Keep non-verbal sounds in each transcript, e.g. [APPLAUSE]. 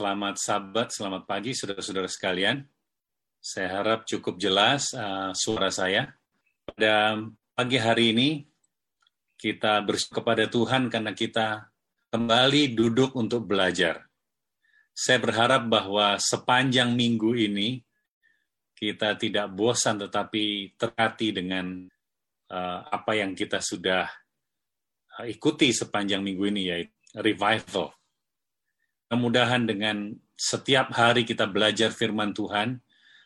Selamat sabat, selamat pagi saudara-saudara sekalian. Saya harap cukup jelas uh, suara saya. Pada pagi hari ini kita bersyukur kepada Tuhan karena kita kembali duduk untuk belajar. Saya berharap bahwa sepanjang minggu ini kita tidak bosan tetapi terhati dengan uh, apa yang kita sudah uh, ikuti sepanjang minggu ini yaitu revival. Mudah-mudahan dengan setiap hari kita belajar firman Tuhan,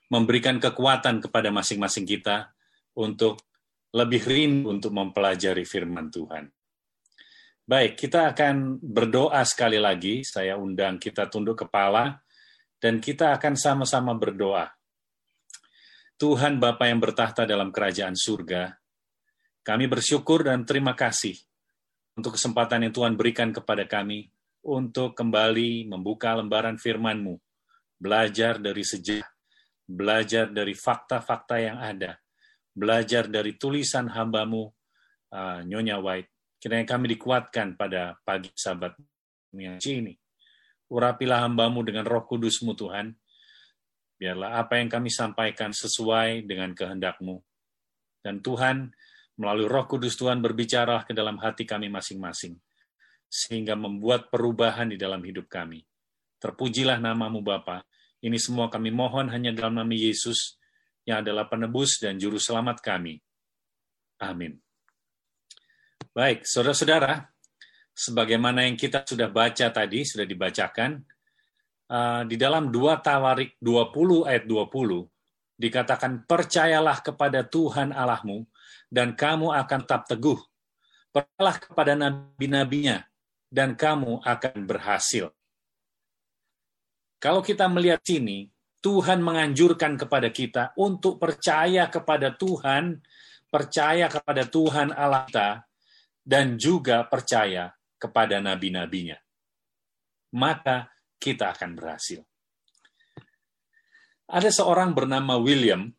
memberikan kekuatan kepada masing-masing kita untuk lebih rindu untuk mempelajari firman Tuhan. Baik, kita akan berdoa sekali lagi. Saya undang kita tunduk kepala dan kita akan sama-sama berdoa. Tuhan Bapa yang bertahta dalam kerajaan surga, kami bersyukur dan terima kasih untuk kesempatan yang Tuhan berikan kepada kami untuk kembali membuka lembaran firman-Mu, belajar dari sejarah, belajar dari fakta-fakta yang ada, belajar dari tulisan hambamu, uh, Nyonya White. Kiranya kami dikuatkan pada pagi sabat yang ini. Urapilah hambamu dengan roh kudusmu Tuhan. Biarlah apa yang kami sampaikan sesuai dengan kehendakmu. Dan Tuhan, melalui roh kudus Tuhan berbicara ke dalam hati kami masing-masing. Sehingga membuat perubahan di dalam hidup kami. Terpujilah namamu Bapa. Ini semua kami mohon hanya dalam nama Yesus yang adalah penebus dan juru selamat kami. Amin. Baik, saudara-saudara, sebagaimana yang kita sudah baca tadi, sudah dibacakan, uh, di dalam 2 Tawarik 20 ayat 20, dikatakan, Percayalah kepada Tuhan Allahmu, dan kamu akan tetap teguh. Percayalah kepada nabi-nabinya, dan kamu akan berhasil. Kalau kita melihat sini, Tuhan menganjurkan kepada kita untuk percaya kepada Tuhan, percaya kepada Tuhan Allah kita, dan juga percaya kepada nabi-nabinya. Maka kita akan berhasil. Ada seorang bernama William.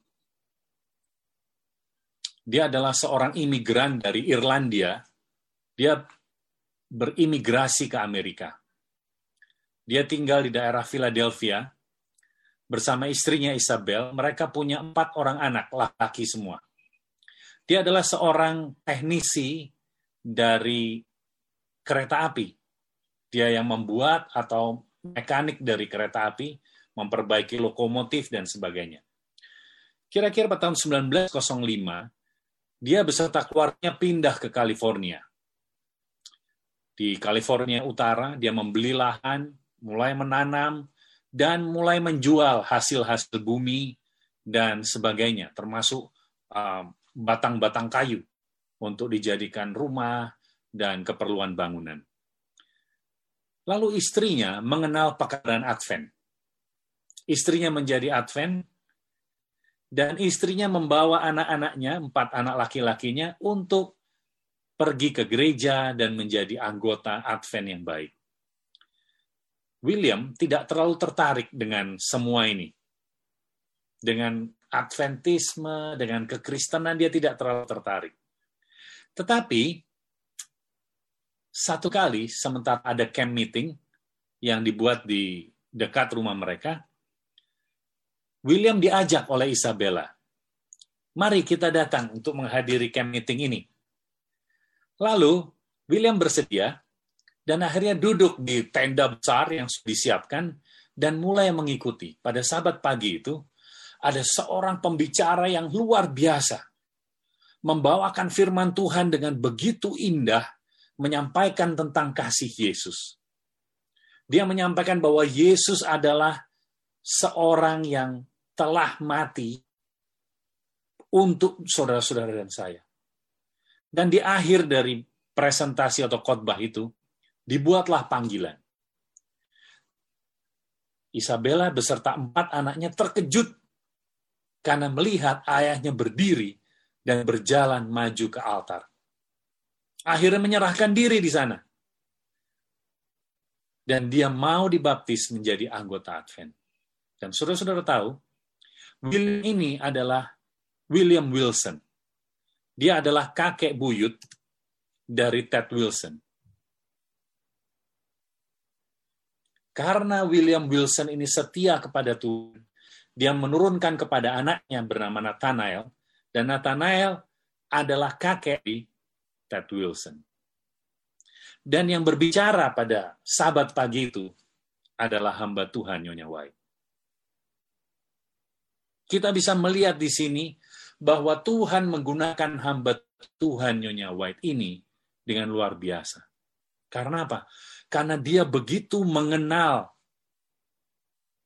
Dia adalah seorang imigran dari Irlandia. Dia berimigrasi ke Amerika. Dia tinggal di daerah Philadelphia, bersama istrinya Isabel, mereka punya empat orang anak laki-laki semua. Dia adalah seorang teknisi dari kereta api. Dia yang membuat atau mekanik dari kereta api, memperbaiki lokomotif dan sebagainya. Kira-kira pada tahun 1905, dia beserta keluarganya pindah ke California. Di California Utara, dia membeli lahan, mulai menanam, dan mulai menjual hasil-hasil bumi dan sebagainya, termasuk um, batang-batang uh, kayu untuk dijadikan rumah dan keperluan bangunan. Lalu istrinya mengenal pekerjaan Advent. Istrinya menjadi Advent, dan istrinya membawa anak-anaknya, empat anak laki-lakinya, untuk pergi ke gereja dan menjadi anggota Advent yang baik. William tidak terlalu tertarik dengan semua ini. Dengan Adventisme, dengan kekristenan, dia tidak terlalu tertarik. Tetapi, satu kali, sementara ada camp meeting yang dibuat di dekat rumah mereka, William diajak oleh Isabella. Mari kita datang untuk menghadiri camp meeting ini. Lalu, William bersedia, dan akhirnya duduk di tenda besar yang disiapkan dan mulai mengikuti. Pada sabat pagi itu, ada seorang pembicara yang luar biasa. Membawakan firman Tuhan dengan begitu indah, menyampaikan tentang kasih Yesus. Dia menyampaikan bahwa Yesus adalah seorang yang telah mati untuk saudara-saudara dan saya. Dan di akhir dari presentasi atau khotbah itu, dibuatlah panggilan. Isabella beserta empat anaknya terkejut karena melihat ayahnya berdiri dan berjalan maju ke altar. Akhirnya menyerahkan diri di sana. Dan dia mau dibaptis menjadi anggota Advent. Dan saudara-saudara tahu, William ini adalah William Wilson. Dia adalah kakek buyut dari Ted Wilson. karena William Wilson ini setia kepada Tuhan, dia menurunkan kepada anaknya bernama Nathanael, dan Nathanael adalah kakek di Ted Wilson. Dan yang berbicara pada sabat pagi itu adalah hamba Tuhan Nyonya White. Kita bisa melihat di sini bahwa Tuhan menggunakan hamba Tuhan Nyonya White ini dengan luar biasa. Karena apa? Karena dia begitu mengenal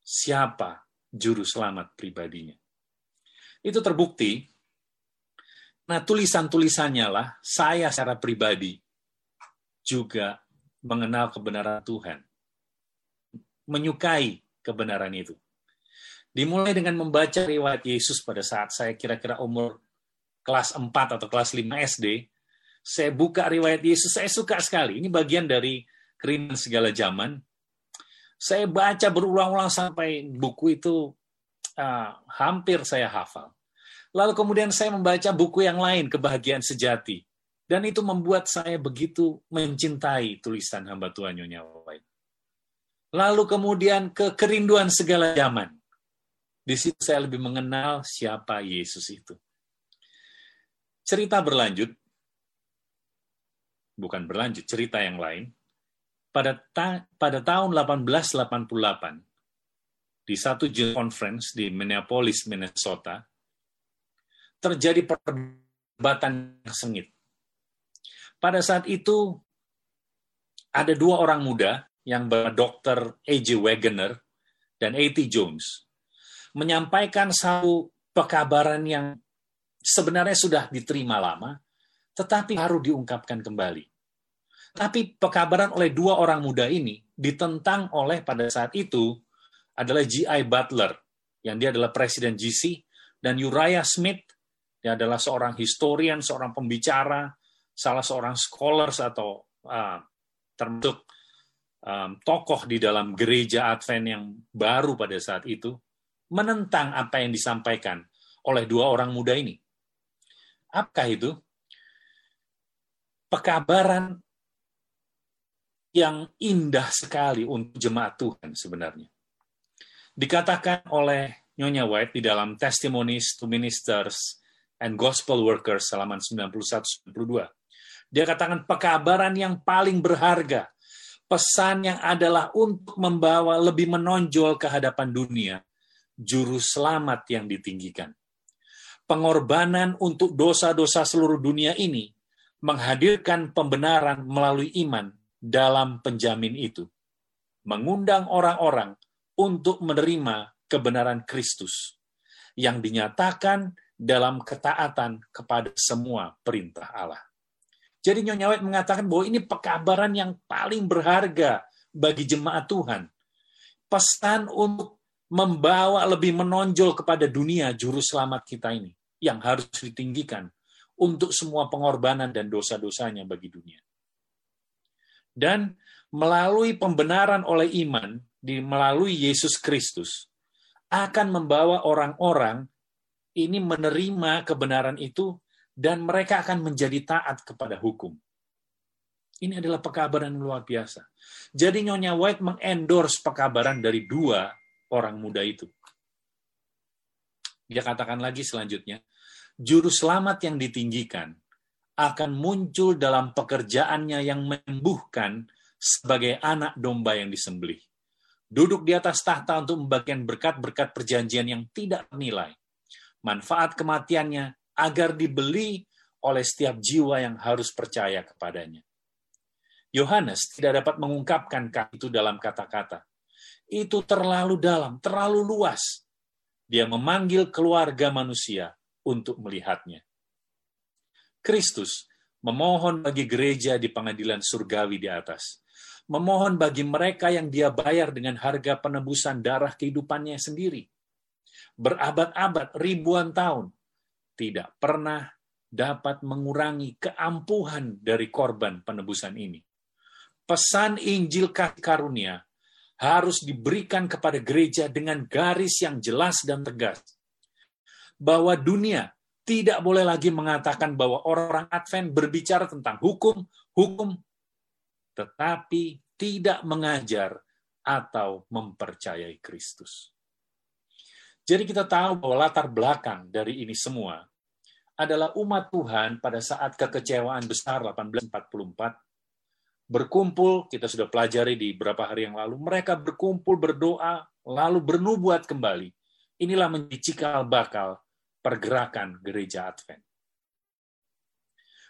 siapa juru selamat pribadinya. Itu terbukti. Nah, tulisan-tulisannya lah, saya secara pribadi juga mengenal kebenaran Tuhan. Menyukai kebenaran itu. Dimulai dengan membaca riwayat Yesus pada saat saya kira-kira umur kelas 4 atau kelas 5 SD, saya buka riwayat Yesus, saya suka sekali. Ini bagian dari keringan segala zaman. Saya baca berulang-ulang sampai buku itu uh, hampir saya hafal. Lalu kemudian saya membaca buku yang lain, Kebahagiaan Sejati. Dan itu membuat saya begitu mencintai tulisan hamba Tuhan Nyonya. Lalu kemudian ke kerinduan segala zaman. Di situ saya lebih mengenal siapa Yesus itu. Cerita berlanjut, bukan berlanjut, cerita yang lain. Pada, ta pada tahun 1888, di satu conference di Minneapolis, Minnesota, terjadi perdebatan sengit. Pada saat itu, ada dua orang muda yang bernama Dr. A.J. Wagoner dan A.T. Jones menyampaikan satu pekabaran yang sebenarnya sudah diterima lama, tetapi harus diungkapkan kembali. Tapi pekabaran oleh dua orang muda ini ditentang oleh pada saat itu adalah G.I. Butler, yang dia adalah presiden GC, dan Uriah Smith, dia adalah seorang historian, seorang pembicara, salah seorang scholars atau uh, termasuk um, tokoh di dalam gereja Advent yang baru pada saat itu, menentang apa yang disampaikan oleh dua orang muda ini. Apakah itu? Pekabaran yang indah sekali untuk jemaat Tuhan sebenarnya. Dikatakan oleh Nyonya White di dalam Testimonies to Ministers and Gospel Workers halaman 91-92. Dia katakan pekabaran yang paling berharga, pesan yang adalah untuk membawa lebih menonjol ke hadapan dunia, juru selamat yang ditinggikan pengorbanan untuk dosa-dosa seluruh dunia ini menghadirkan pembenaran melalui iman dalam penjamin itu, mengundang orang-orang untuk menerima kebenaran Kristus yang dinyatakan dalam ketaatan kepada semua perintah Allah. Jadi Nyonya White mengatakan bahwa ini pekabaran yang paling berharga bagi jemaat Tuhan. Pesan untuk membawa lebih menonjol kepada dunia juru selamat kita ini yang harus ditinggikan untuk semua pengorbanan dan dosa-dosanya bagi dunia. Dan melalui pembenaran oleh iman di melalui Yesus Kristus akan membawa orang-orang ini menerima kebenaran itu dan mereka akan menjadi taat kepada hukum. Ini adalah pekabaran yang luar biasa. Jadi Nyonya White mengendorse pekabaran dari dua orang muda itu. Dia katakan lagi selanjutnya, juru selamat yang ditinggikan akan muncul dalam pekerjaannya yang menyembuhkan sebagai anak domba yang disembelih. Duduk di atas tahta untuk membagikan berkat-berkat perjanjian yang tidak bernilai. Manfaat kematiannya agar dibeli oleh setiap jiwa yang harus percaya kepadanya. Yohanes tidak dapat mengungkapkan itu dalam kata-kata. Itu terlalu dalam, terlalu luas, dia memanggil keluarga manusia untuk melihatnya. Kristus memohon bagi gereja di pengadilan surgawi di atas. Memohon bagi mereka yang dia bayar dengan harga penebusan darah kehidupannya sendiri. Berabad-abad, ribuan tahun, tidak pernah dapat mengurangi keampuhan dari korban penebusan ini. Pesan Injil kasih karunia harus diberikan kepada gereja dengan garis yang jelas dan tegas. Bahwa dunia tidak boleh lagi mengatakan bahwa orang Advent berbicara tentang hukum, hukum, tetapi tidak mengajar atau mempercayai Kristus. Jadi kita tahu bahwa latar belakang dari ini semua adalah umat Tuhan pada saat kekecewaan besar 1844 berkumpul, kita sudah pelajari di beberapa hari yang lalu, mereka berkumpul berdoa lalu bernubuat kembali. Inilah menjadi cikal bakal pergerakan gereja Advent.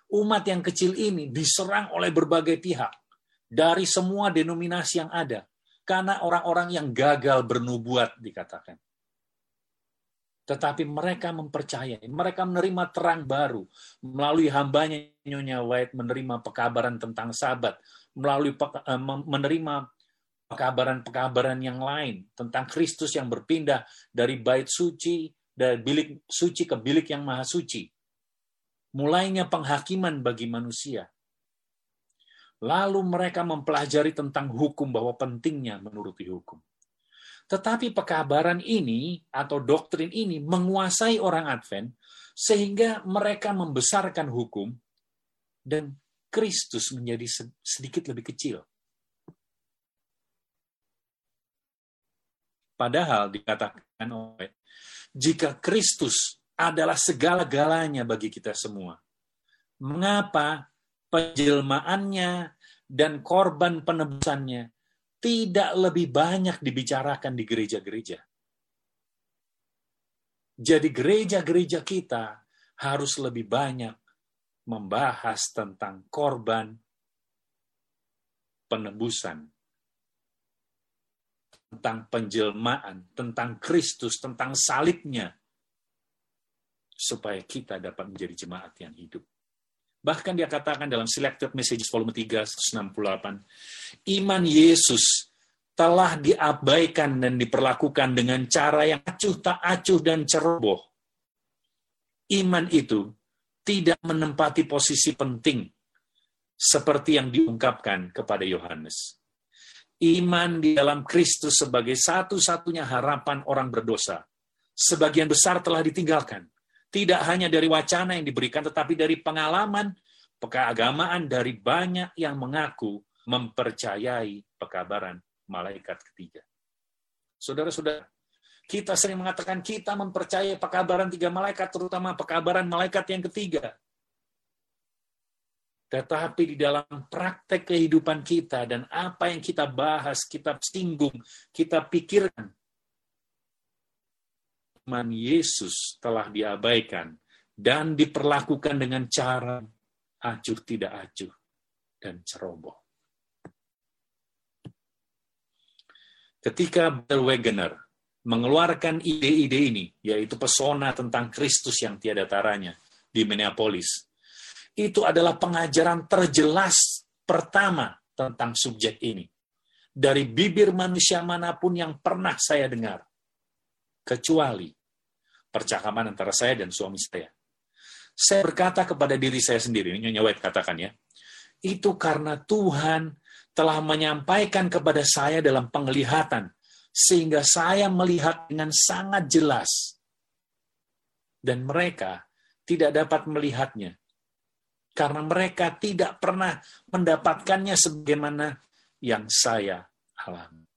Umat yang kecil ini diserang oleh berbagai pihak dari semua denominasi yang ada karena orang-orang yang gagal bernubuat dikatakan tetapi mereka mempercayai, mereka menerima terang baru melalui hambanya Nyonya White menerima pekabaran tentang sabat, melalui eh, menerima pekabaran-pekabaran yang lain tentang Kristus yang berpindah dari bait suci dari bilik suci ke bilik yang maha suci. Mulainya penghakiman bagi manusia. Lalu mereka mempelajari tentang hukum bahwa pentingnya menuruti hukum. Tetapi pekabaran ini atau doktrin ini menguasai orang Advent sehingga mereka membesarkan hukum dan Kristus menjadi sedikit lebih kecil. Padahal dikatakan oleh jika Kristus adalah segala-galanya bagi kita semua, mengapa penjelmaannya dan korban penebusannya tidak lebih banyak dibicarakan di gereja-gereja. Jadi gereja-gereja kita harus lebih banyak membahas tentang korban penebusan, tentang penjelmaan, tentang Kristus, tentang salibnya, supaya kita dapat menjadi jemaat yang hidup. Bahkan dia katakan dalam Selected Messages volume 3, 168, iman Yesus telah diabaikan dan diperlakukan dengan cara yang acuh tak acuh dan ceroboh. Iman itu tidak menempati posisi penting seperti yang diungkapkan kepada Yohanes. Iman di dalam Kristus sebagai satu-satunya harapan orang berdosa, sebagian besar telah ditinggalkan tidak hanya dari wacana yang diberikan, tetapi dari pengalaman keagamaan dari banyak yang mengaku mempercayai pekabaran malaikat ketiga. Saudara-saudara, kita sering mengatakan kita mempercayai pekabaran tiga malaikat, terutama pekabaran malaikat yang ketiga. Tetapi di dalam praktek kehidupan kita dan apa yang kita bahas, kita singgung, kita pikirkan, iman Yesus telah diabaikan dan diperlakukan dengan cara acuh tidak acuh dan ceroboh. Ketika Bill Wegener mengeluarkan ide-ide ini, yaitu pesona tentang Kristus yang tiada taranya di Minneapolis, itu adalah pengajaran terjelas pertama tentang subjek ini. Dari bibir manusia mana pun yang pernah saya dengar. Kecuali percakapan antara saya dan suami saya. Saya berkata kepada diri saya sendiri, Nyonya White katakan ya, itu karena Tuhan telah menyampaikan kepada saya dalam penglihatan, sehingga saya melihat dengan sangat jelas. Dan mereka tidak dapat melihatnya, karena mereka tidak pernah mendapatkannya sebagaimana yang saya alami.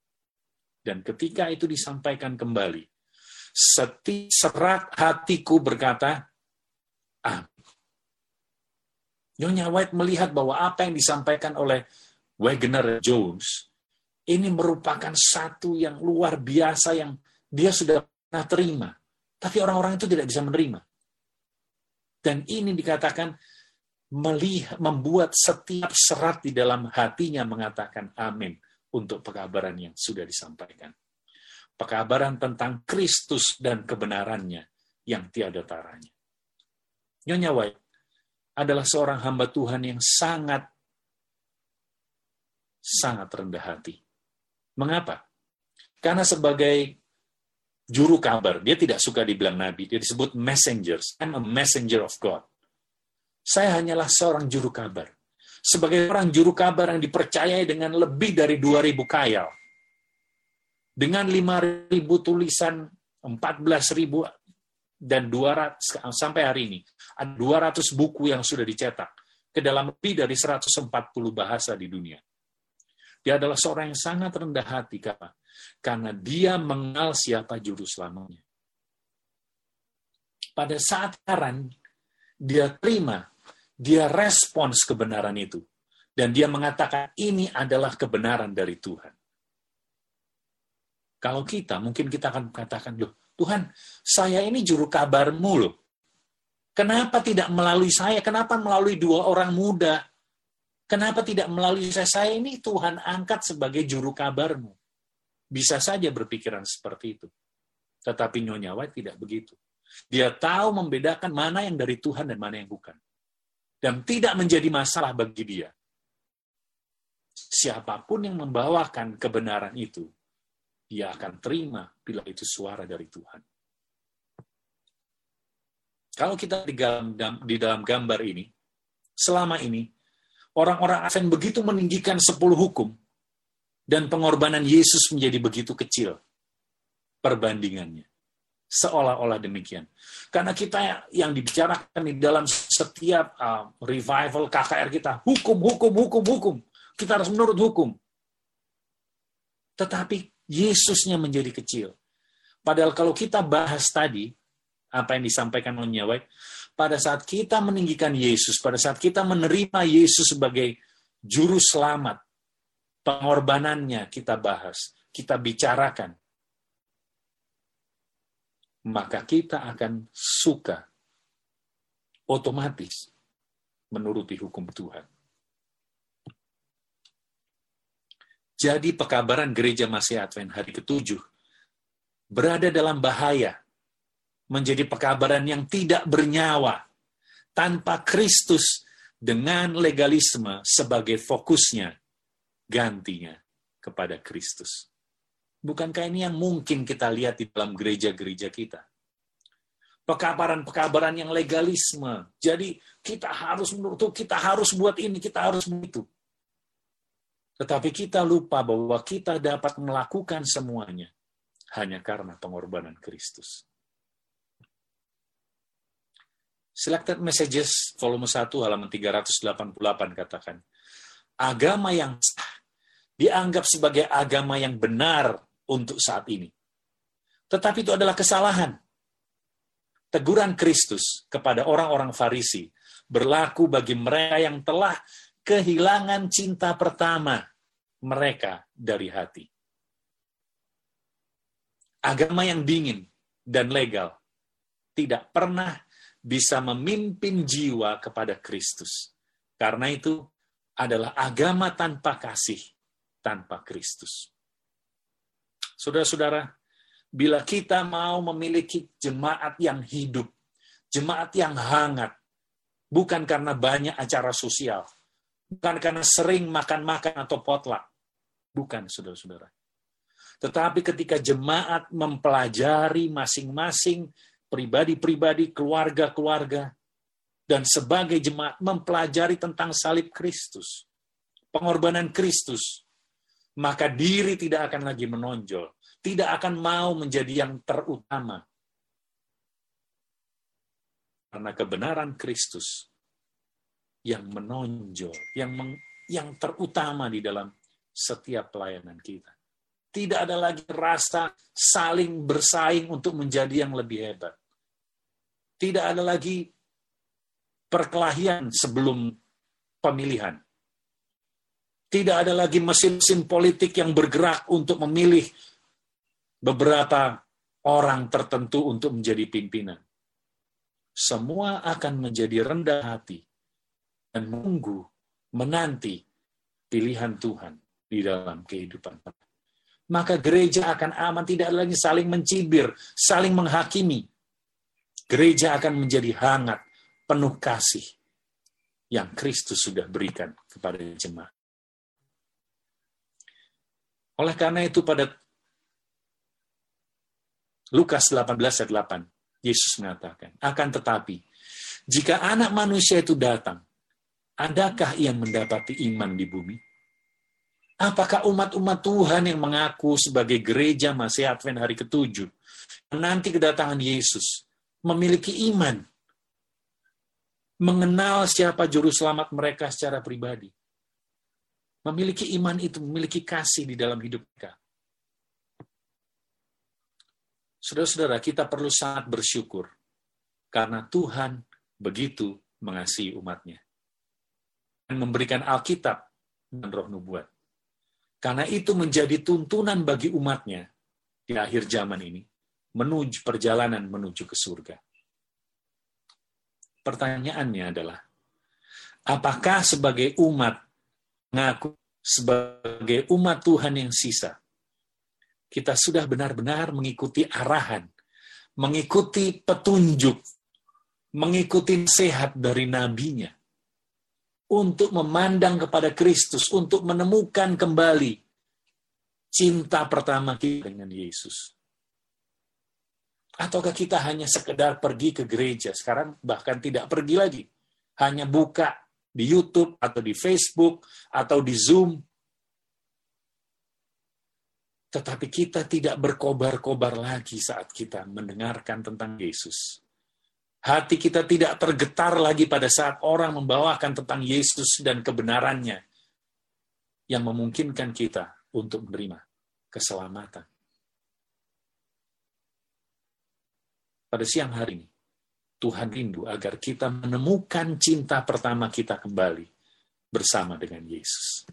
Dan ketika itu disampaikan kembali, seti serat hatiku berkata, ah. Nyonya White melihat bahwa apa yang disampaikan oleh Wagner Jones ini merupakan satu yang luar biasa yang dia sudah pernah terima. Tapi orang-orang itu tidak bisa menerima. Dan ini dikatakan melihat, membuat setiap serat di dalam hatinya mengatakan amin untuk pekabaran yang sudah disampaikan pekabaran tentang Kristus dan kebenarannya yang tiada taranya. Nyonya White adalah seorang hamba Tuhan yang sangat sangat rendah hati. Mengapa? Karena sebagai juru kabar, dia tidak suka dibilang nabi, dia disebut messengers. I'm a messenger of God. Saya hanyalah seorang juru kabar. Sebagai orang juru kabar yang dipercayai dengan lebih dari 2000 kayal dengan 5.000 tulisan, 14.000 dan 200 sampai hari ini ada 200 buku yang sudah dicetak ke dalam lebih dari 140 bahasa di dunia. Dia adalah seorang yang sangat rendah hati. Karena dia mengenal siapa juru selamatnya. Pada saat sekarang, dia terima, dia respons kebenaran itu. Dan dia mengatakan, ini adalah kebenaran dari Tuhan. Kalau kita, mungkin kita akan mengatakan, loh, Tuhan, saya ini juru kabarmu loh. Kenapa tidak melalui saya? Kenapa melalui dua orang muda? Kenapa tidak melalui saya? Saya ini Tuhan angkat sebagai juru kabarmu. Bisa saja berpikiran seperti itu. Tetapi Nyonya White tidak begitu. Dia tahu membedakan mana yang dari Tuhan dan mana yang bukan. Dan tidak menjadi masalah bagi dia. Siapa pun yang membawakan kebenaran itu, dia akan terima bila itu suara dari Tuhan. Kalau kita di dalam, gambar ini, selama ini, orang-orang Advent begitu meninggikan sepuluh hukum, dan pengorbanan Yesus menjadi begitu kecil perbandingannya. Seolah-olah demikian. Karena kita yang dibicarakan di dalam setiap uh, revival KKR kita, hukum, hukum, hukum, hukum. Kita harus menurut hukum. Tetapi Yesusnya menjadi kecil. Padahal kalau kita bahas tadi, apa yang disampaikan oleh Nyawai, pada saat kita meninggikan Yesus, pada saat kita menerima Yesus sebagai juru selamat, pengorbanannya kita bahas, kita bicarakan, maka kita akan suka otomatis menuruti hukum Tuhan. Jadi pekabaran gereja Masih Advent hari ketujuh berada dalam bahaya menjadi pekabaran yang tidak bernyawa tanpa Kristus dengan legalisme sebagai fokusnya gantinya kepada Kristus. Bukankah ini yang mungkin kita lihat di dalam gereja-gereja kita? Pekabaran-pekabaran yang legalisme. Jadi kita harus menurut kita harus buat ini, kita harus begitu. Tetapi kita lupa bahwa kita dapat melakukan semuanya hanya karena pengorbanan Kristus. Selected Messages volume 1 halaman 388 katakan, agama yang sah dianggap sebagai agama yang benar untuk saat ini. Tetapi itu adalah kesalahan. Teguran Kristus kepada orang-orang Farisi berlaku bagi mereka yang telah kehilangan cinta pertama mereka dari hati. Agama yang dingin dan legal tidak pernah bisa memimpin jiwa kepada Kristus. Karena itu adalah agama tanpa kasih, tanpa Kristus. Saudara-saudara, bila kita mau memiliki jemaat yang hidup, jemaat yang hangat, bukan karena banyak acara sosial, bukan karena sering makan-makan atau potluck, Bukan, saudara-saudara. Tetapi ketika jemaat mempelajari masing-masing pribadi-pribadi, keluarga-keluarga, dan sebagai jemaat mempelajari tentang salib Kristus, pengorbanan Kristus, maka diri tidak akan lagi menonjol, tidak akan mau menjadi yang terutama. Karena kebenaran Kristus yang menonjol, yang meng, yang terutama di dalam setiap pelayanan kita. Tidak ada lagi rasa saling bersaing untuk menjadi yang lebih hebat. Tidak ada lagi perkelahian sebelum pemilihan. Tidak ada lagi mesin-mesin politik yang bergerak untuk memilih beberapa orang tertentu untuk menjadi pimpinan. Semua akan menjadi rendah hati menunggu, menanti pilihan Tuhan di dalam kehidupan. Maka gereja akan aman, tidak lagi saling mencibir, saling menghakimi. Gereja akan menjadi hangat, penuh kasih yang Kristus sudah berikan kepada jemaat. Oleh karena itu pada Lukas 18 ayat 8, Yesus mengatakan, akan tetapi, jika anak manusia itu datang, adakah ia mendapati iman di bumi? Apakah umat-umat Tuhan yang mengaku sebagai gereja masih Advent hari ketujuh, nanti kedatangan Yesus, memiliki iman, mengenal siapa juru selamat mereka secara pribadi? Memiliki iman itu, memiliki kasih di dalam hidup kita. Saudara-saudara, kita perlu sangat bersyukur karena Tuhan begitu mengasihi umatnya. Memberikan Alkitab dan roh nubuat. Karena itu menjadi tuntunan bagi umatnya di akhir zaman ini, menuju perjalanan menuju ke surga. Pertanyaannya adalah, apakah sebagai umat ngaku sebagai umat Tuhan yang sisa, kita sudah benar-benar mengikuti arahan, mengikuti petunjuk, mengikuti sehat dari nabinya, untuk memandang kepada Kristus, untuk menemukan kembali cinta pertama kita dengan Yesus. Ataukah kita hanya sekedar pergi ke gereja, sekarang bahkan tidak pergi lagi, hanya buka di YouTube atau di Facebook atau di Zoom. Tetapi kita tidak berkobar-kobar lagi saat kita mendengarkan tentang Yesus. Hati kita tidak tergetar lagi pada saat orang membawakan tentang Yesus dan kebenarannya yang memungkinkan kita untuk menerima keselamatan. Pada siang hari ini, Tuhan rindu agar kita menemukan cinta pertama kita kembali bersama dengan Yesus.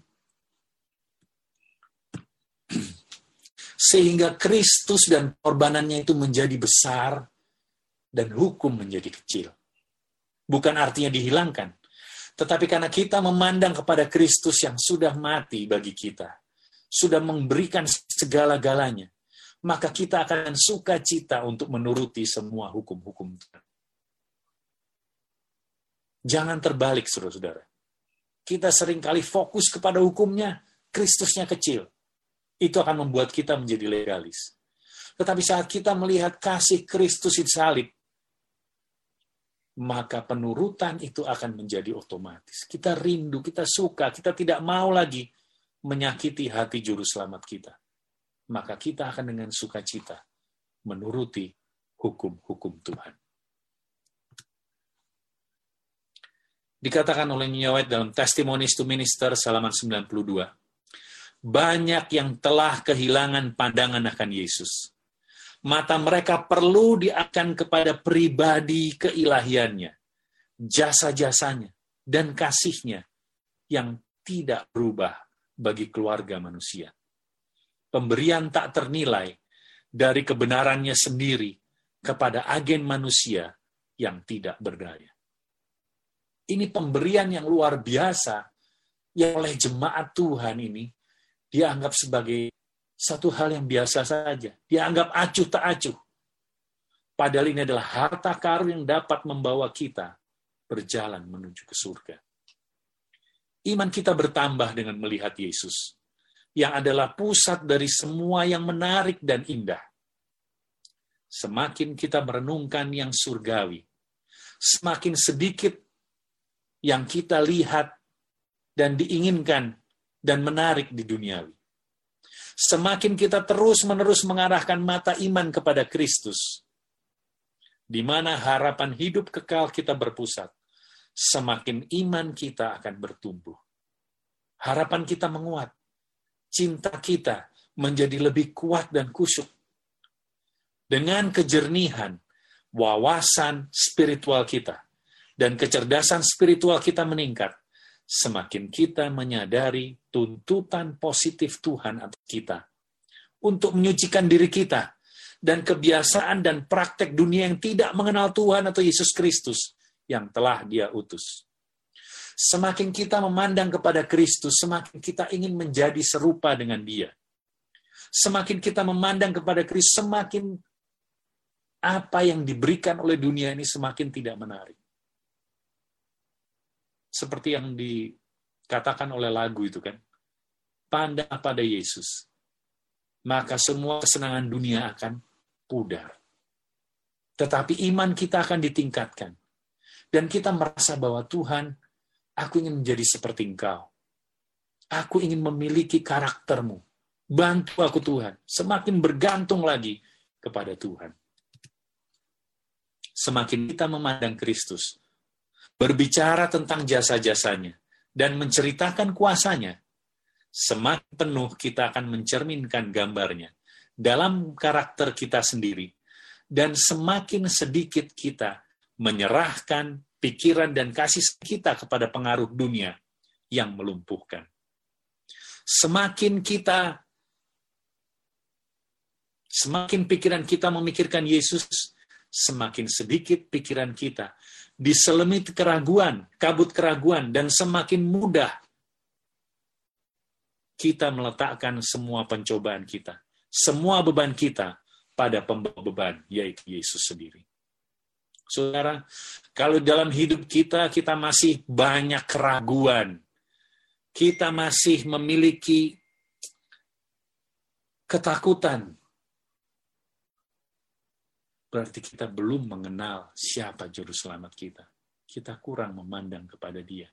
[CLEARS THROAT] Sehingga Kristus dan korbanannya itu menjadi besar dan hukum menjadi kecil. Bukan artinya dihilangkan, tetapi karena kita memandang kepada Kristus yang sudah mati bagi kita, sudah memberikan segala-galanya, maka kita akan sukacita untuk menuruti semua hukum-hukum Tuhan. Jangan terbalik, saudara-saudara. Kita sering kali fokus kepada hukumnya, Kristusnya kecil. Itu akan membuat kita menjadi legalis. Tetapi saat kita melihat kasih Kristus di salib, maka penurutan itu akan menjadi otomatis. Kita rindu, kita suka, kita tidak mau lagi menyakiti hati juru selamat kita, maka kita akan dengan sukacita menuruti hukum-hukum Tuhan. Dikatakan oleh Nyawet dalam Testimonies to Minister halaman 92, banyak yang telah kehilangan pandangan akan Yesus. Mata mereka perlu diakan kepada pribadi keilahiannya, jasa-jasanya, dan kasihnya yang tidak berubah bagi keluarga manusia. Pemberian tak ternilai dari kebenarannya sendiri kepada agen manusia yang tidak berdaya. Ini pemberian yang luar biasa yang oleh jemaat Tuhan ini dianggap sebagai satu hal yang biasa saja. Dianggap acuh tak acuh. Padahal ini adalah harta karun yang dapat membawa kita berjalan menuju ke surga iman kita bertambah dengan melihat Yesus, yang adalah pusat dari semua yang menarik dan indah. Semakin kita merenungkan yang surgawi, semakin sedikit yang kita lihat dan diinginkan dan menarik di duniawi. Semakin kita terus-menerus mengarahkan mata iman kepada Kristus, di mana harapan hidup kekal kita berpusat, semakin iman kita akan bertumbuh. Harapan kita menguat. Cinta kita menjadi lebih kuat dan kusyuk. Dengan kejernihan, wawasan spiritual kita, dan kecerdasan spiritual kita meningkat, semakin kita menyadari tuntutan positif Tuhan atas kita untuk menyucikan diri kita dan kebiasaan dan praktek dunia yang tidak mengenal Tuhan atau Yesus Kristus yang telah dia utus. Semakin kita memandang kepada Kristus, semakin kita ingin menjadi serupa dengan dia. Semakin kita memandang kepada Kristus, semakin apa yang diberikan oleh dunia ini semakin tidak menarik. Seperti yang dikatakan oleh lagu itu kan. Pandang pada Yesus, maka semua kesenangan dunia akan pudar. Tetapi iman kita akan ditingkatkan dan kita merasa bahwa Tuhan, aku ingin menjadi seperti Engkau. Aku ingin memiliki karaktermu. Bantu aku Tuhan. Semakin bergantung lagi kepada Tuhan. Semakin kita memandang Kristus, berbicara tentang jasa-jasanya, dan menceritakan kuasanya, semakin penuh kita akan mencerminkan gambarnya dalam karakter kita sendiri, dan semakin sedikit kita menyerahkan pikiran dan kasih kita kepada pengaruh dunia yang melumpuhkan. Semakin kita semakin pikiran kita memikirkan Yesus, semakin sedikit pikiran kita diselimut keraguan, kabut keraguan, dan semakin mudah kita meletakkan semua pencobaan kita, semua beban kita pada pembawa beban, yaitu Yesus sendiri. Saudara, kalau dalam hidup kita, kita masih banyak keraguan, kita masih memiliki ketakutan, berarti kita belum mengenal siapa juru selamat kita. Kita kurang memandang kepada dia.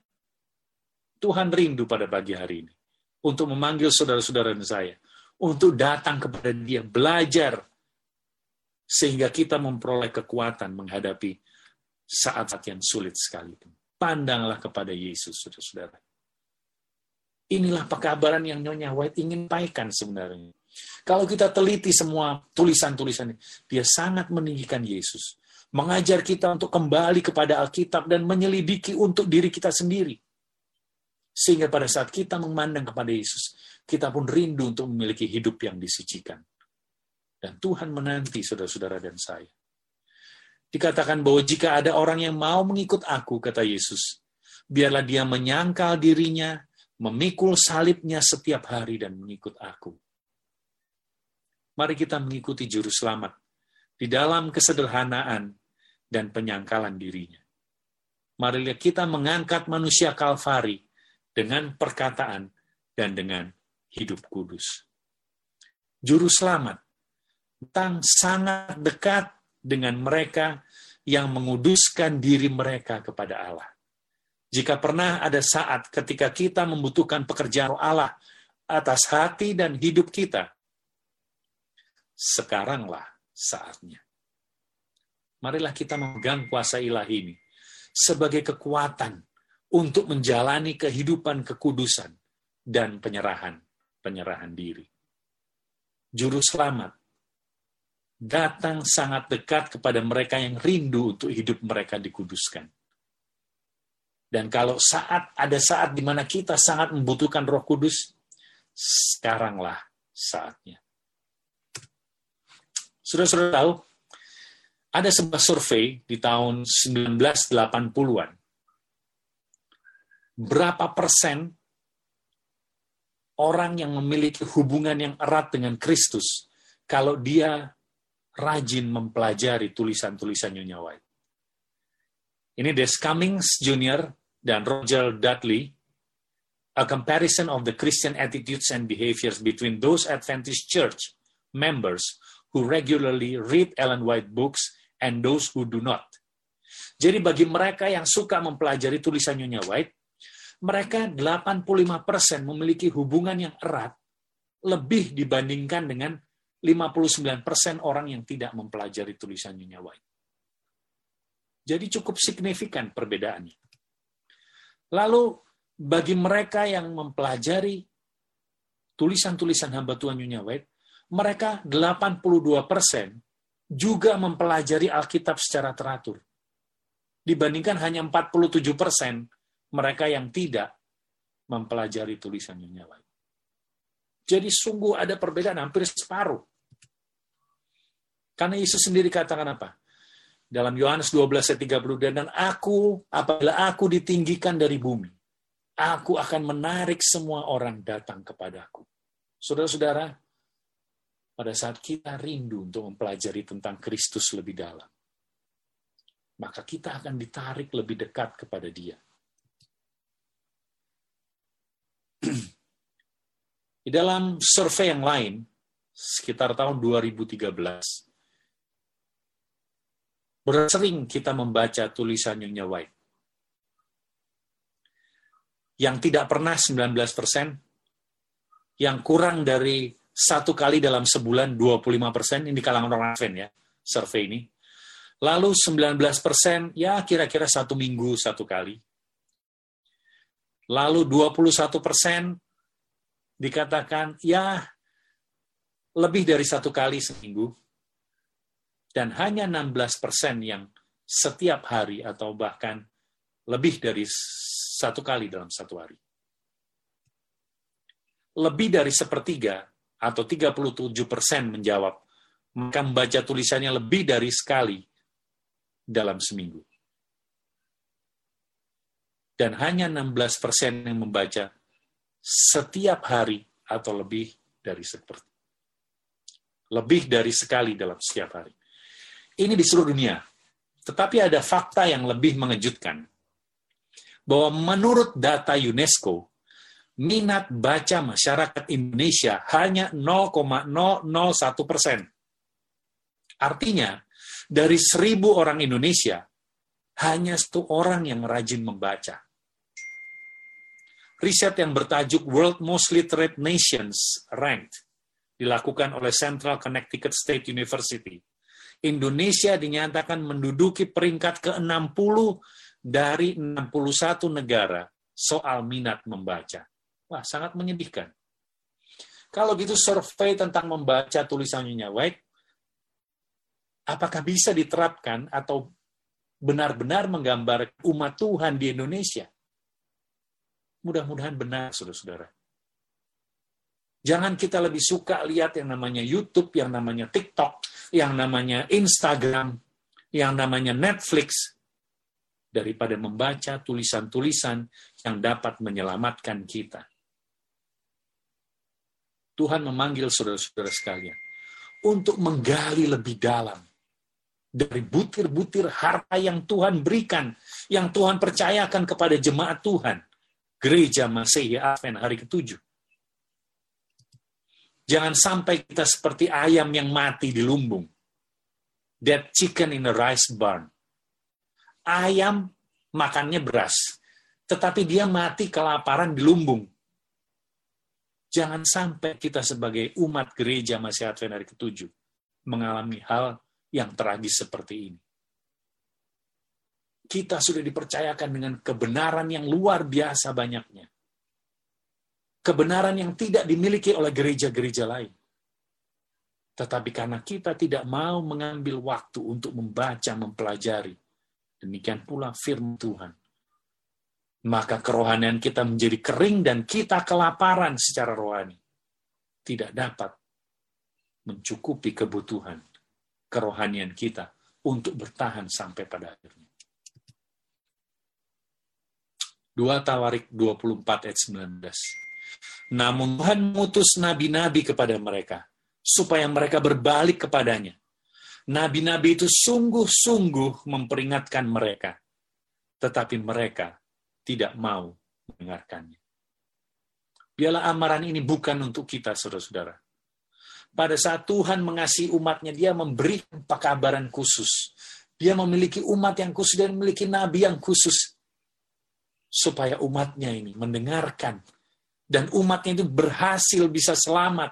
Tuhan rindu pada pagi hari ini untuk memanggil saudara-saudara dan saya untuk datang kepada dia, belajar sehingga kita memperoleh kekuatan menghadapi saat-saat yang sulit sekalipun. Pandanglah kepada Yesus, saudara-saudara. Inilah pekabaran yang Nyonya White ingin pakai sebenarnya. Kalau kita teliti semua tulisan-tulisan dia sangat meninggikan Yesus. Mengajar kita untuk kembali kepada Alkitab dan menyelidiki untuk diri kita sendiri. Sehingga pada saat kita memandang kepada Yesus, kita pun rindu untuk memiliki hidup yang disucikan. Dan Tuhan menanti saudara-saudara dan saya. Dikatakan bahwa jika ada orang yang mau mengikut aku, kata Yesus, biarlah dia menyangkal dirinya, memikul salibnya setiap hari dan mengikut aku mari kita mengikuti juru selamat di dalam kesederhanaan dan penyangkalan dirinya. Mari kita mengangkat manusia Kalvari dengan perkataan dan dengan hidup kudus. Juru selamat tentang sangat dekat dengan mereka yang menguduskan diri mereka kepada Allah. Jika pernah ada saat ketika kita membutuhkan pekerjaan Allah atas hati dan hidup kita, sekaranglah saatnya. Marilah kita memegang kuasa ilahi ini sebagai kekuatan untuk menjalani kehidupan kekudusan dan penyerahan penyerahan diri. Juru selamat datang sangat dekat kepada mereka yang rindu untuk hidup mereka dikuduskan. Dan kalau saat ada saat di mana kita sangat membutuhkan Roh Kudus, sekaranglah saatnya. Sudah-sudah tahu, ada sebuah survei di tahun 1980-an. Berapa persen orang yang memiliki hubungan yang erat dengan Kristus kalau dia rajin mempelajari tulisan-tulisan Nyonya White. Ini Des Cummings Jr. dan Roger Dudley, A Comparison of the Christian Attitudes and Behaviors Between Those Adventist Church Members who regularly read Ellen White books and those who do not. Jadi bagi mereka yang suka mempelajari tulisan Nyonya White, mereka 85% memiliki hubungan yang erat lebih dibandingkan dengan 59% orang yang tidak mempelajari tulisan Nyonya White. Jadi cukup signifikan perbedaannya. Lalu bagi mereka yang mempelajari tulisan-tulisan hamba Tuhan Nyonya White, mereka 82 persen juga mempelajari Alkitab secara teratur. Dibandingkan hanya 47 persen mereka yang tidak mempelajari tulisan Nyonya White. Jadi sungguh ada perbedaan hampir separuh. Karena Yesus sendiri katakan apa? Dalam Yohanes 12 ayat 30, dan aku, apabila aku ditinggikan dari bumi, aku akan menarik semua orang datang kepadaku. Saudara-saudara, pada saat kita rindu untuk mempelajari tentang Kristus lebih dalam, maka kita akan ditarik lebih dekat kepada Dia. [CLEARS THROAT] Di dalam survei yang lain, sekitar tahun 2013, bersering kita membaca tulisan Nyonya White. Yang tidak pernah 19 persen, yang kurang dari satu kali dalam sebulan 25 persen, ini kalangan orang Advent ya, survei ini. Lalu 19 persen, ya kira-kira satu minggu satu kali. Lalu 21 persen, dikatakan ya lebih dari satu kali seminggu, dan hanya 16 persen yang setiap hari atau bahkan lebih dari satu kali dalam satu hari. Lebih dari sepertiga atau 37 persen menjawab, maka membaca tulisannya lebih dari sekali dalam seminggu. Dan hanya 16 persen yang membaca setiap hari atau lebih dari seperti. Lebih dari sekali dalam setiap hari. Ini di seluruh dunia. Tetapi ada fakta yang lebih mengejutkan. Bahwa menurut data UNESCO, minat baca masyarakat Indonesia hanya 0,001 persen. Artinya, dari seribu orang Indonesia, hanya satu orang yang rajin membaca. Riset yang bertajuk World Most Literate Nations Ranked dilakukan oleh Central Connecticut State University. Indonesia dinyatakan menduduki peringkat ke-60 dari 61 negara soal minat membaca. Wah, sangat menyedihkan. Kalau gitu survei tentang membaca tulisannya White, apakah bisa diterapkan atau benar-benar menggambar umat Tuhan di Indonesia? Mudah-mudahan benar, saudara-saudara. Jangan kita lebih suka lihat yang namanya YouTube, yang namanya TikTok, yang namanya Instagram, yang namanya Netflix, daripada membaca tulisan-tulisan yang dapat menyelamatkan kita. Tuhan memanggil saudara-saudara sekalian untuk menggali lebih dalam dari butir-butir harta yang Tuhan berikan, yang Tuhan percayakan kepada jemaat Tuhan, gereja Masehi Advent hari ketujuh. Jangan sampai kita seperti ayam yang mati di lumbung. That chicken in a rice barn. Ayam makannya beras, tetapi dia mati kelaparan di lumbung. Jangan sampai kita sebagai umat gereja masih Advent hari ketujuh mengalami hal yang tragis seperti ini. Kita sudah dipercayakan dengan kebenaran yang luar biasa banyaknya. Kebenaran yang tidak dimiliki oleh gereja-gereja lain. Tetapi karena kita tidak mau mengambil waktu untuk membaca, mempelajari, demikian pula firman Tuhan, maka kerohanian kita menjadi kering dan kita kelaparan secara rohani. Tidak dapat mencukupi kebutuhan kerohanian kita untuk bertahan sampai pada akhirnya. 2 Tawarik 24 ayat 19. Namun Tuhan mengutus nabi-nabi kepada mereka, supaya mereka berbalik kepadanya. Nabi-nabi itu sungguh-sungguh memperingatkan mereka, tetapi mereka tidak mau mendengarkannya. Biarlah amaran ini bukan untuk kita, saudara-saudara. Pada saat Tuhan mengasihi umatnya, dia memberi pekabaran khusus. Dia memiliki umat yang khusus dan memiliki nabi yang khusus. Supaya umatnya ini mendengarkan. Dan umatnya itu berhasil bisa selamat.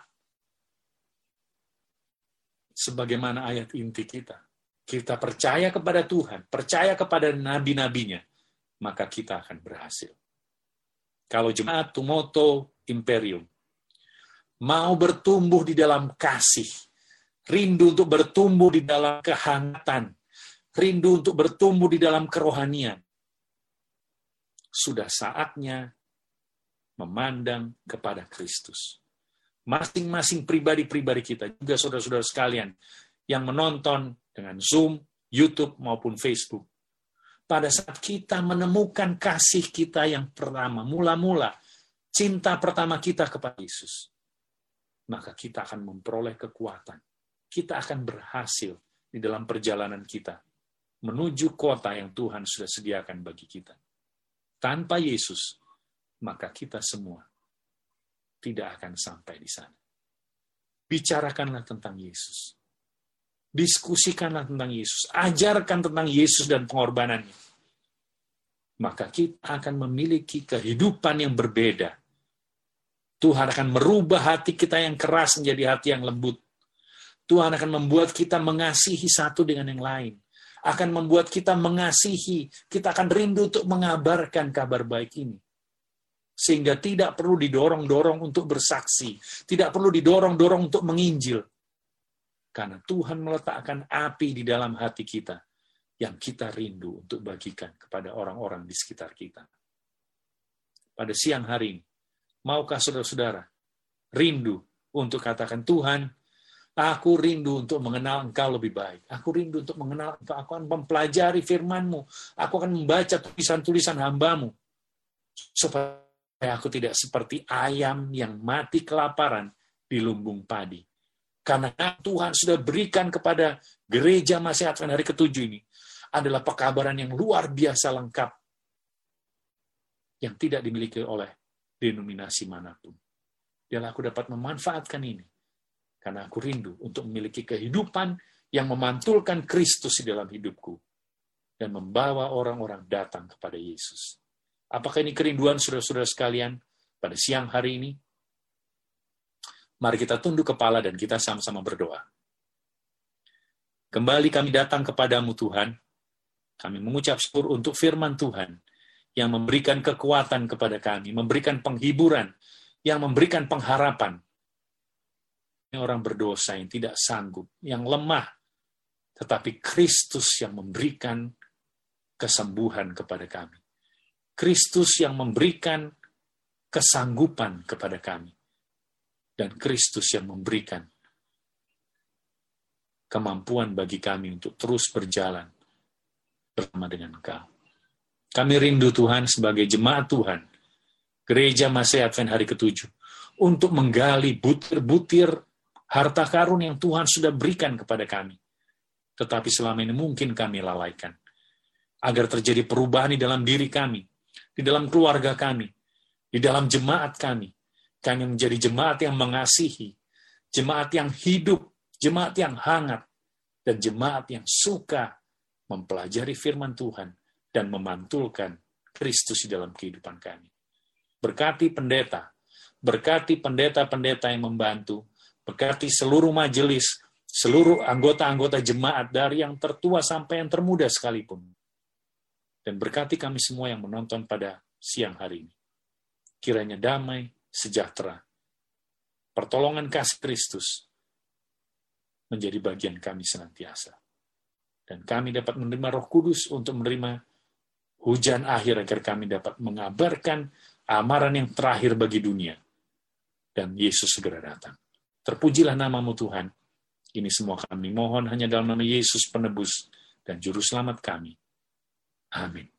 Sebagaimana ayat inti kita. Kita percaya kepada Tuhan, percaya kepada nabi-nabinya, maka kita akan berhasil. Kalau jemaat Tumoto Imperium mau bertumbuh di dalam kasih, rindu untuk bertumbuh di dalam kehangatan, rindu untuk bertumbuh di dalam kerohanian, sudah saatnya memandang kepada Kristus. Masing-masing pribadi-pribadi kita, juga saudara-saudara sekalian, yang menonton dengan Zoom, YouTube, maupun Facebook, pada saat kita menemukan kasih kita yang pertama, mula-mula, cinta pertama kita kepada Yesus, maka kita akan memperoleh kekuatan. Kita akan berhasil di dalam perjalanan kita menuju kota yang Tuhan sudah sediakan bagi kita. Tanpa Yesus, maka kita semua tidak akan sampai di sana. Bicarakanlah tentang Yesus diskusikanlah tentang Yesus, ajarkan tentang Yesus dan pengorbanannya. Maka kita akan memiliki kehidupan yang berbeda. Tuhan akan merubah hati kita yang keras menjadi hati yang lembut. Tuhan akan membuat kita mengasihi satu dengan yang lain. Akan membuat kita mengasihi, kita akan rindu untuk mengabarkan kabar baik ini. Sehingga tidak perlu didorong-dorong untuk bersaksi. Tidak perlu didorong-dorong untuk menginjil. Karena Tuhan meletakkan api di dalam hati kita yang kita rindu untuk bagikan kepada orang-orang di sekitar kita. Pada siang hari ini, maukah saudara-saudara rindu untuk katakan Tuhan, Aku rindu untuk mengenal Engkau lebih baik. Aku rindu untuk mengenal Engkau. Aku akan mempelajari firman-Mu. Aku akan membaca tulisan-tulisan hambamu. Supaya aku tidak seperti ayam yang mati kelaparan di lumbung padi. Karena Tuhan sudah berikan kepada gereja masih Advent hari ketujuh ini adalah pekabaran yang luar biasa lengkap yang tidak dimiliki oleh denominasi mana pun. Dan aku dapat memanfaatkan ini karena aku rindu untuk memiliki kehidupan yang memantulkan Kristus di dalam hidupku. Dan membawa orang-orang datang kepada Yesus. Apakah ini kerinduan saudara-saudara sekalian pada siang hari ini? Mari kita tunduk kepala dan kita sama-sama berdoa. Kembali kami datang kepadamu Tuhan. Kami mengucap syukur untuk firman Tuhan yang memberikan kekuatan kepada kami, memberikan penghiburan, yang memberikan pengharapan, orang berdosa yang tidak sanggup, yang lemah, tetapi Kristus yang memberikan kesembuhan kepada kami. Kristus yang memberikan kesanggupan kepada kami. Dan Kristus yang memberikan kemampuan bagi kami untuk terus berjalan bersama dengan Engkau. Kami rindu Tuhan sebagai jemaat Tuhan, Gereja Masih Advent hari ketujuh, untuk menggali butir-butir harta karun yang Tuhan sudah berikan kepada kami. Tetapi selama ini mungkin kami lalaikan. Agar terjadi perubahan di dalam diri kami, di dalam keluarga kami, di dalam jemaat kami. Kami menjadi jemaat yang mengasihi, jemaat yang hidup, jemaat yang hangat, dan jemaat yang suka mempelajari firman Tuhan dan memantulkan Kristus di dalam kehidupan kami. Berkati pendeta, berkati pendeta-pendeta yang membantu, Berkati seluruh majelis, seluruh anggota-anggota jemaat dari yang tertua sampai yang termuda sekalipun. Dan berkati kami semua yang menonton pada siang hari ini. Kiranya damai, sejahtera, pertolongan kasih Kristus menjadi bagian kami senantiasa. Dan kami dapat menerima roh kudus untuk menerima hujan akhir agar kami dapat mengabarkan amaran yang terakhir bagi dunia. Dan Yesus segera datang. Terpujilah namamu Tuhan. Ini semua kami mohon hanya dalam nama Yesus penebus dan juru selamat kami. Amin.